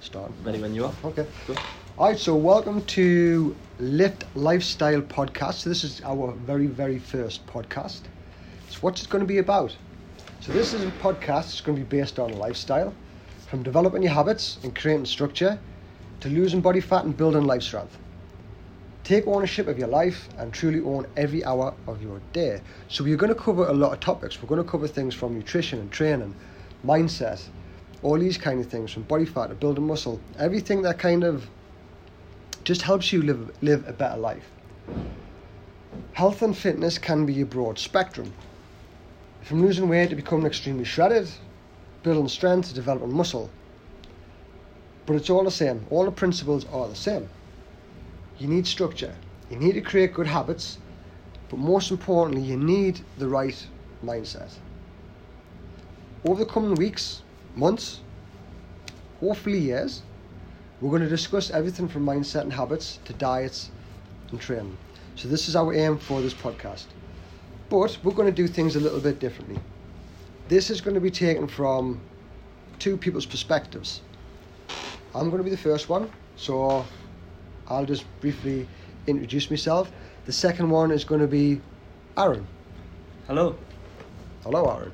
Start. Ready when you are. Okay. Go. All right, so welcome to Lift Lifestyle Podcast. So this is our very, very first podcast. So what's it going to be about? So this is a podcast It's going to be based on lifestyle, from developing your habits and creating structure, to losing body fat and building life strength. Take ownership of your life and truly own every hour of your day. So we're going to cover a lot of topics. We're going to cover things from nutrition and training, mindset, all these kind of things, from body fat to building muscle, everything that kind of just helps you live live a better life. Health and fitness can be a broad spectrum. From losing weight to becoming extremely shredded, building strength to developing muscle. But it's all the same. All the principles are the same. You need structure. You need to create good habits, but most importantly, you need the right mindset. Over the coming weeks, months, hopefully years, we're going to discuss everything from mindset and habits to diets and training. So this is our aim for this podcast. But we're going to do things a little bit differently. This is going to be taken from two people's perspectives. I'm going to be the first one, so I'll just briefly introduce myself. The second one is going to be Aaron. Hello. Hello, Aaron.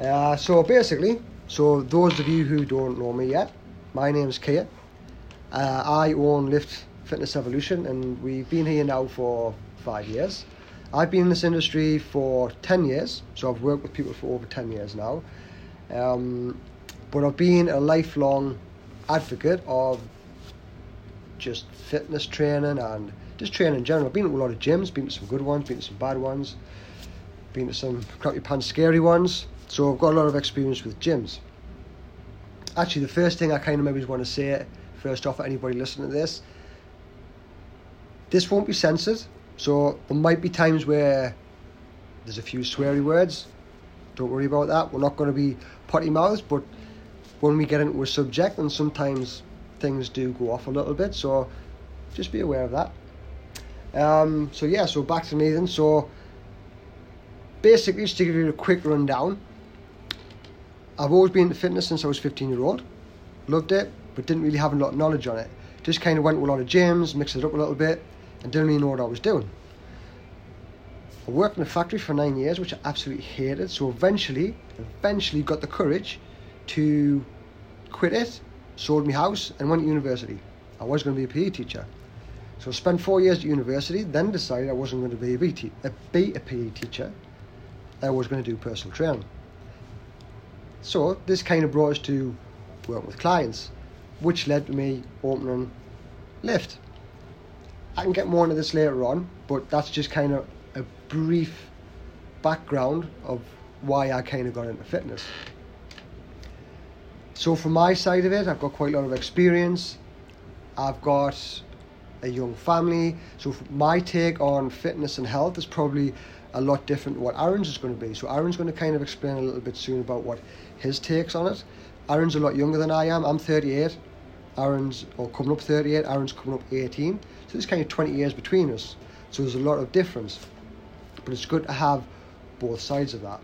Uh, so basically, so those of you who don't know me yet, my name's Kia. Uh, I own Lift Fitness Evolution, and we've been here now for five years. I've been in this industry for 10 years, so I've worked with people for over 10 years now. Um, but I've been a lifelong advocate of just fitness training and just training in general. I've been to a lot of gyms, been to some good ones, been to some bad ones, been to some crappy pants scary ones. So I've got a lot of experience with gyms. Actually, the first thing I kind of maybe want to say first off anybody listening to this, this won't be censored. So there might be times where there's a few sweary words. Don't worry about that. We're not going to be potty mouths, but when we get into a subject, and sometimes things do go off a little bit, so just be aware of that. Um, so yeah, so back to Nathan. So basically, just to give you a quick rundown, I've always been into fitness since I was 15 year old. Loved it, but didn't really have a lot of knowledge on it. Just kind of went to a lot of gyms, mixed it up a little bit, and didn't really know what I was doing. I worked in a factory for nine years, which I absolutely hated. So eventually, eventually got the courage to quit it, sold my house, and went to university. I was going to be a PE teacher. So I spent four years at university, then decided I wasn't going to be a, be a PE teacher. I was going to do personal training. So this kind of brought us to work with clients, which led to me opening Lift. I can get more into this later on, but that's just kind of a brief background of why I kind of got into fitness. So from my side of it, I've got quite a lot of experience. I've got a young family. So my take on fitness and health is probably a lot different to what Aaron's is going to be. So Aaron's going to kind of explain a little bit soon about what his takes on it. Aaron's a lot younger than I am. I'm 38. Aaron's or coming up 38. Aaron's coming up 18. So there's kind of 20 years between us. So there's a lot of difference. But it's good to have both sides of that.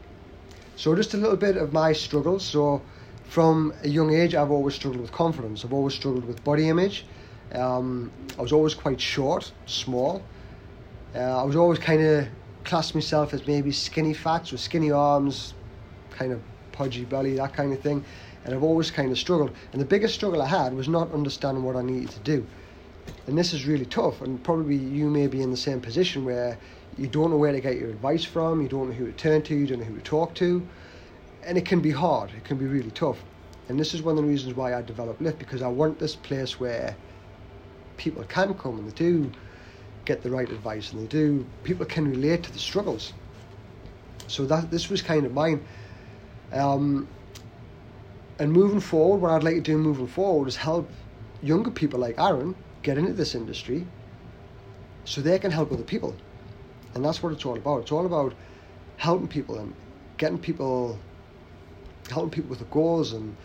So just a little bit of my struggles. So from a young age, I've always struggled with confidence. I've always struggled with body image. Um, I was always quite short, small. Uh, I was always kind of classed myself as maybe skinny fat, so skinny arms, kind of pudgy belly, that kind of thing. And I've always kind of struggled. And the biggest struggle I had was not understanding what I needed to do. And this is really tough. And probably you may be in the same position where you don't know where to get your advice from, you don't know who to turn to, you don't know who to talk to. And it can be hard, it can be really tough. And this is one of the reasons why I developed Lift because I want this place where people can come and they do get the right advice and they do people can relate to the struggles. So that this was kind of mine. Um, and moving forward what i'd like to do moving forward is help younger people like aaron get into this industry so they can help other people. And that's what it's all about. It's all about helping people and getting people helping people with the goals and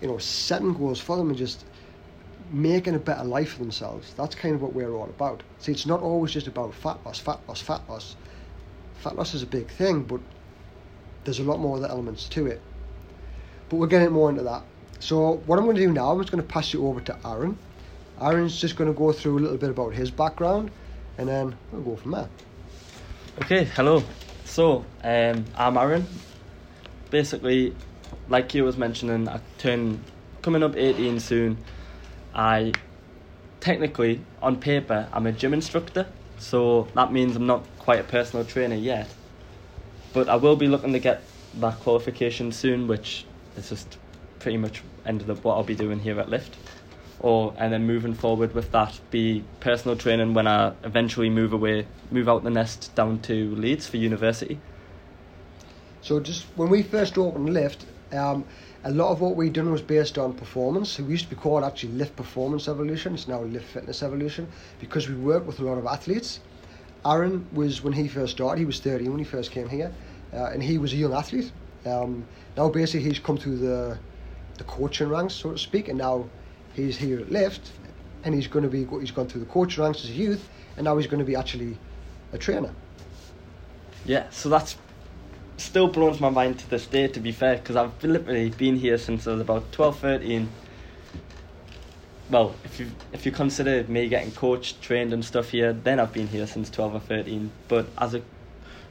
you know setting goals for them and just making a better life for themselves. That's kind of what we're all about. See, it's not always just about fat loss, fat loss, fat loss. Fat loss is a big thing, but there's a lot more other elements to it. But we're getting more into that. So what I'm going to do now, I'm just going to pass you over to Aaron. Aaron's just going to go through a little bit about his background, and then we'll go from there. Okay, hello. So, um, I'm Aaron. Basically, like you was mentioning, I turn coming up 18 soon. I technically, on paper, I'm a gym instructor, so that means I'm not quite a personal trainer yet. But I will be looking to get that qualification soon, which is just pretty much ended up what I'll be doing here at Lift. Or and then moving forward with that, be personal training when I eventually move away, move out the nest down to Leeds for university. So just when we first opened Lift, um, a lot of what we done was based on performance. So we used to be called actually Lift Performance Evolution. It's now Lift Fitness Evolution because we work with a lot of athletes. Aaron was when he first started. He was 13 when he first came here, uh, and he was a young athlete. Um, now basically he's come through the the coaching ranks, so to speak, and now he's here at Lift, and he's going to be he's gone through the coaching ranks as a youth, and now he's going to be actually a trainer. Yeah, so that's still blows my mind to this day, to be fair, because I've literally been here since I was about 12, 13. Well, if you if you consider me getting coached, trained, and stuff here, then I've been here since 12 or 13. But as a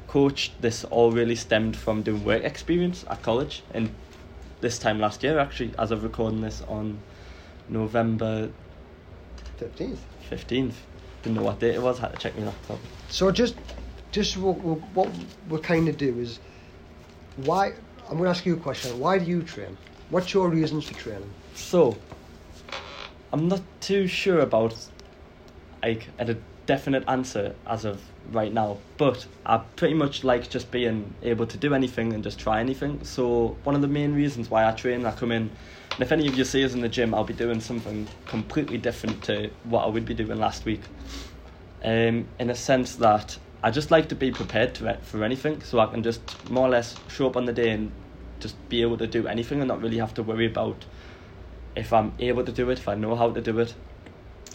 coach, this all really stemmed from doing work experience at college, and this time last year, actually, as of recording this on November 15th. 15th. Didn't know what date it was, had to check my laptop. So just just what, what we'll kind of do is why I'm going to ask you a question. Why do you train? What's your reasons for training? So, I'm not too sure about like a definite answer as of right now, but I pretty much like just being able to do anything and just try anything. So one of the main reasons why I train, I come in, and if any of you see us in the gym, I'll be doing something completely different to what I would be doing last week. Um, in a sense that I just like to be prepared to for anything, so I can just more or less show up on the day and just be able to do anything and not really have to worry about if I'm able to do it, if I know how to do it.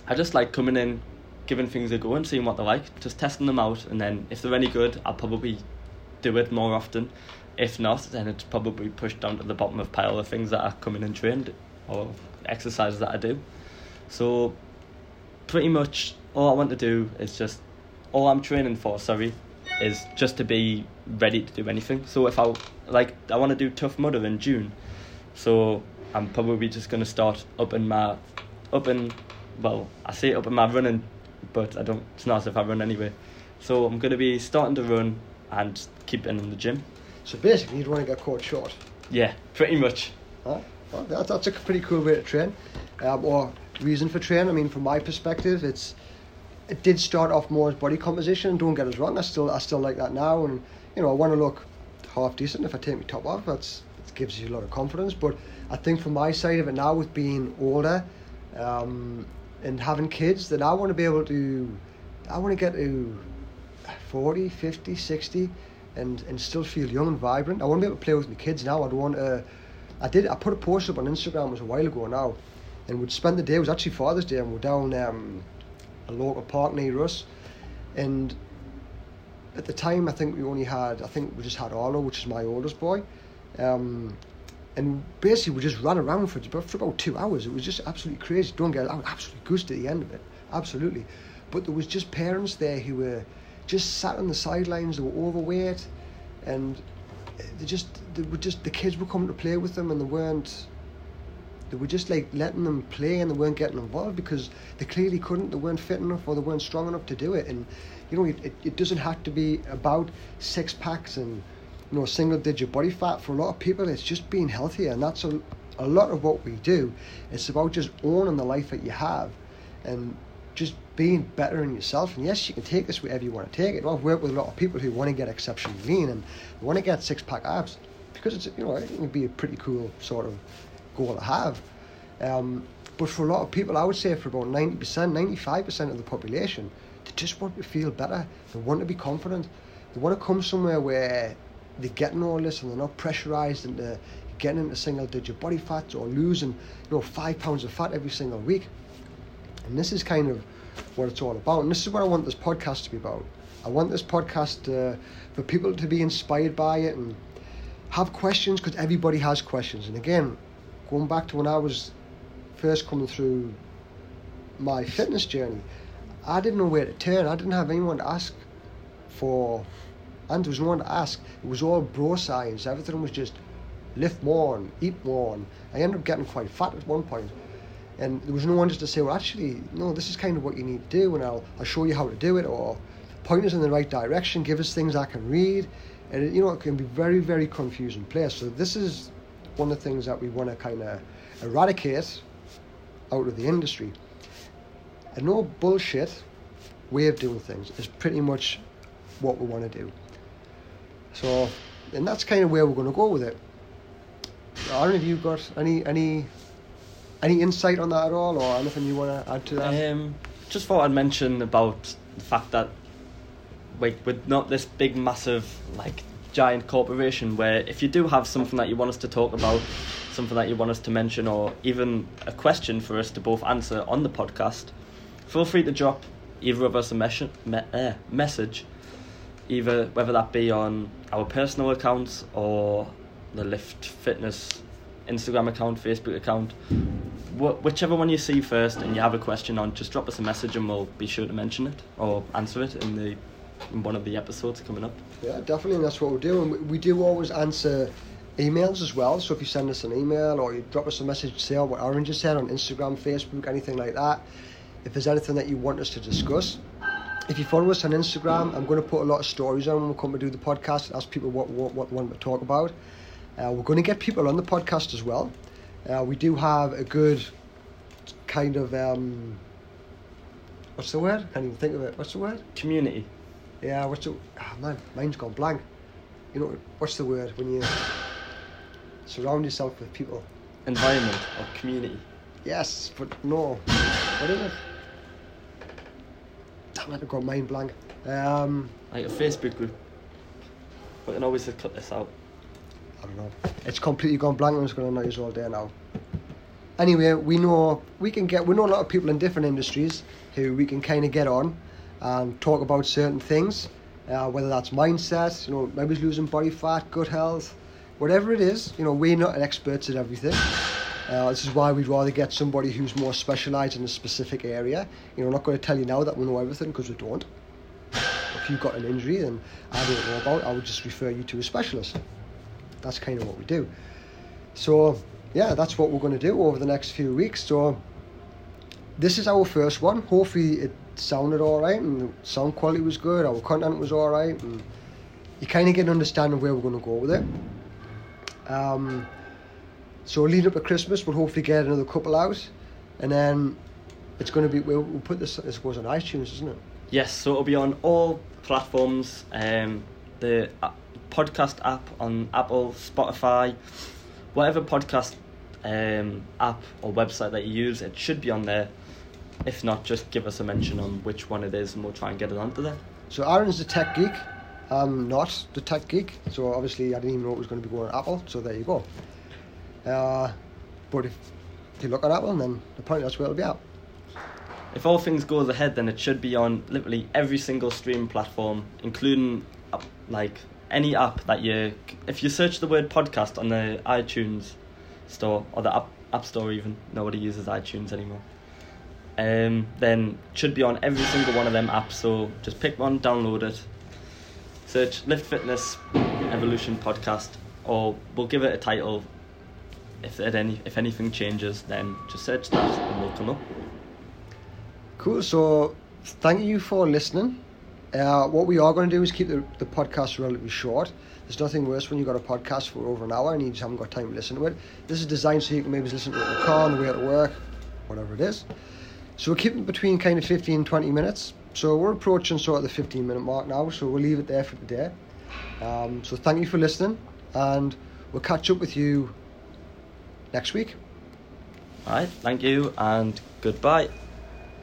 I just like coming in, giving things a go and seeing what they're like, just testing them out, and then if they're any good, I'll probably do it more often. If not, then it's probably pushed down to the bottom of pile of things that I come in and trained or exercises that I do. So, pretty much all I want to do is just all I'm training for, sorry, is just to be ready to do anything. So if I like, I want to do Tough Mudder in June, so I'm probably just gonna start up in my, up in, well, I say up in my running, but I don't. It's not as if I run anyway. So I'm gonna be starting to run and keeping in the gym. So basically, you'd want to get caught short. Yeah, pretty much. Huh? Well, that, that's a pretty cool way to train, um, or reason for training. I mean, from my perspective, it's it did start off more as body composition. Don't get us wrong, I still I still like that now, and you know I want to look half decent if I take my top off. That's it gives you a lot of confidence. But I think from my side of it now, with being older, um, and having kids, that I want to be able to, I want to get to 40, 50, 60, and and still feel young and vibrant. I want to be able to play with my kids now. I want to. I did. I put a post up on Instagram it was a while ago now, and we'd spend the day. It was actually Father's Day, and we're down. Um, a local park near us, and at the time I think we only had I think we just had Arlo, which is my oldest boy, um, and basically we just ran around for, for about two hours. It was just absolutely crazy. Don't get I was absolutely gushed at the end of it, absolutely. But there was just parents there who were just sat on the sidelines. They were overweight, and they just they were just the kids were coming to play with them, and they weren't they were just like letting them play and they weren't getting involved because they clearly couldn't, they weren't fit enough or they weren't strong enough to do it. And you know, it, it doesn't have to be about six packs and you know single digit body fat. For a lot of people, it's just being healthier, and that's a, a lot of what we do. It's about just owning the life that you have and just being better in yourself. And yes, you can take this wherever you want to take it. Well, I've worked with a lot of people who want to get exceptionally lean and want to get six pack abs because it's you know it would be a pretty cool sort of goal to have. Um, but for a lot of people, I would say for about 90%, 95% of the population, they just want to feel better. They want to be confident. They want to come somewhere where they're getting all this and they're not pressurized into getting into single digit body fat or losing, you know, five pounds of fat every single week. And this is kind of what it's all about. And this is what I want this podcast to be about. I want this podcast uh, for people to be inspired by it and have questions because everybody has questions. And again, going back to when I was first coming through my fitness journey, I didn't know where to turn. I didn't have anyone to ask for, and there was no one to ask. It was all bro science. Everything was just lift more and eat more. And I ended up getting quite fat at one point. And there was no one just to say, well, actually, no, this is kind of what you need to do, and I'll, I'll show you how to do it, or point us in the right direction, give us things I can read. And, you know, it can be very, very confusing place. So this is one of the things that we want to kind of eradicate out of the industry. And no bullshit way of doing things is pretty much what we want to do. So, and that's kind of where we're going to go with it. Aaron, have you've got any any any insight on that at all, or anything you want to add to that? Um, just thought I'd mention about the fact that like we're not this big, massive, like giant corporation. Where if you do have something that you want us to talk about, something that you want us to mention, or even a question for us to both answer on the podcast, feel free to drop either of us a mes- me- uh, message, either whether that be on our personal accounts or the Lift Fitness Instagram account, Facebook account, wh- whichever one you see first, and you have a question on, just drop us a message and we'll be sure to mention it or answer it in the in one of the episodes coming up. Yeah, definitely, and that's what we're doing. We, we do always answer emails as well. So if you send us an email or you drop us a message, say what Aaron's has said on Instagram, Facebook, anything like that. If there's anything that you want us to discuss, if you follow us on Instagram, I'm going to put a lot of stories on when we come to do the podcast and ask people what what, what want to talk about. Uh, we're going to get people on the podcast as well. Uh, we do have a good kind of um, what's the word? I Can't even think of it. What's the word? Community. Yeah, what's the oh man, mine's gone blank. You know what's the word when you surround yourself with people? Environment or community. Yes, but no. What is it? Damn it, I've got mind blank. Um, Like a Facebook group. We can always cut this out. I don't know. It's completely gone blank. I'm just going to noise all day now. Anyway, we know we can get. We know a lot of people in different industries who we can kind of get on and talk about certain things, uh, whether that's mindset, you know, maybe losing body fat, gut health, whatever it is. You know, we're not experts at everything. Uh, this is why we'd rather get somebody who's more specialised in a specific area. You know, I'm not going to tell you now that we know everything because we don't. If you've got an injury, then I don't know about. I would just refer you to a specialist. That's kind of what we do. So yeah, that's what we're going to do over the next few weeks. So this is our first one. Hopefully it sounded all right and the sound quality was good. Our content was all right, and you kind of get an understanding of where we're going to go with it. Um, so leading up to Christmas, we'll hopefully get another couple out, and then it's going to be we'll, we'll put this I suppose on iTunes, isn't it? Yes, so it'll be on all platforms. Um, the uh, podcast app on Apple, Spotify, whatever podcast um, app or website that you use, it should be on there. If not, just give us a mention on which one it is, and we'll try and get it onto there. So Aaron's the tech geek. I'm not the tech geek, so obviously I didn't even know it was going to be going on Apple. So there you go. Uh, but if you look at Apple, then apparently that's where it'll be at. If all things goes ahead, then it should be on literally every single stream platform, including uh, like any app that you. If you search the word podcast on the iTunes store or the app app store, even nobody uses iTunes anymore. Um, then should be on every single one of them apps. So just pick one, download it, search Lift Fitness Evolution Podcast, or we'll give it a title. If any if anything changes, then just search that and we'll come up. Cool. So thank you for listening. Uh, what we are going to do is keep the, the podcast relatively short. There's nothing worse when you've got a podcast for over an hour and you just haven't got time to listen to it. This is designed so you can maybe listen to it in the car, on the way to work, whatever it is. So we're keeping between kind of 15 and 20 minutes. So we're approaching sort of the 15 minute mark now, so we'll leave it there for today. Um, so thank you for listening, and we'll catch up with you next week. Alright, thank you and goodbye.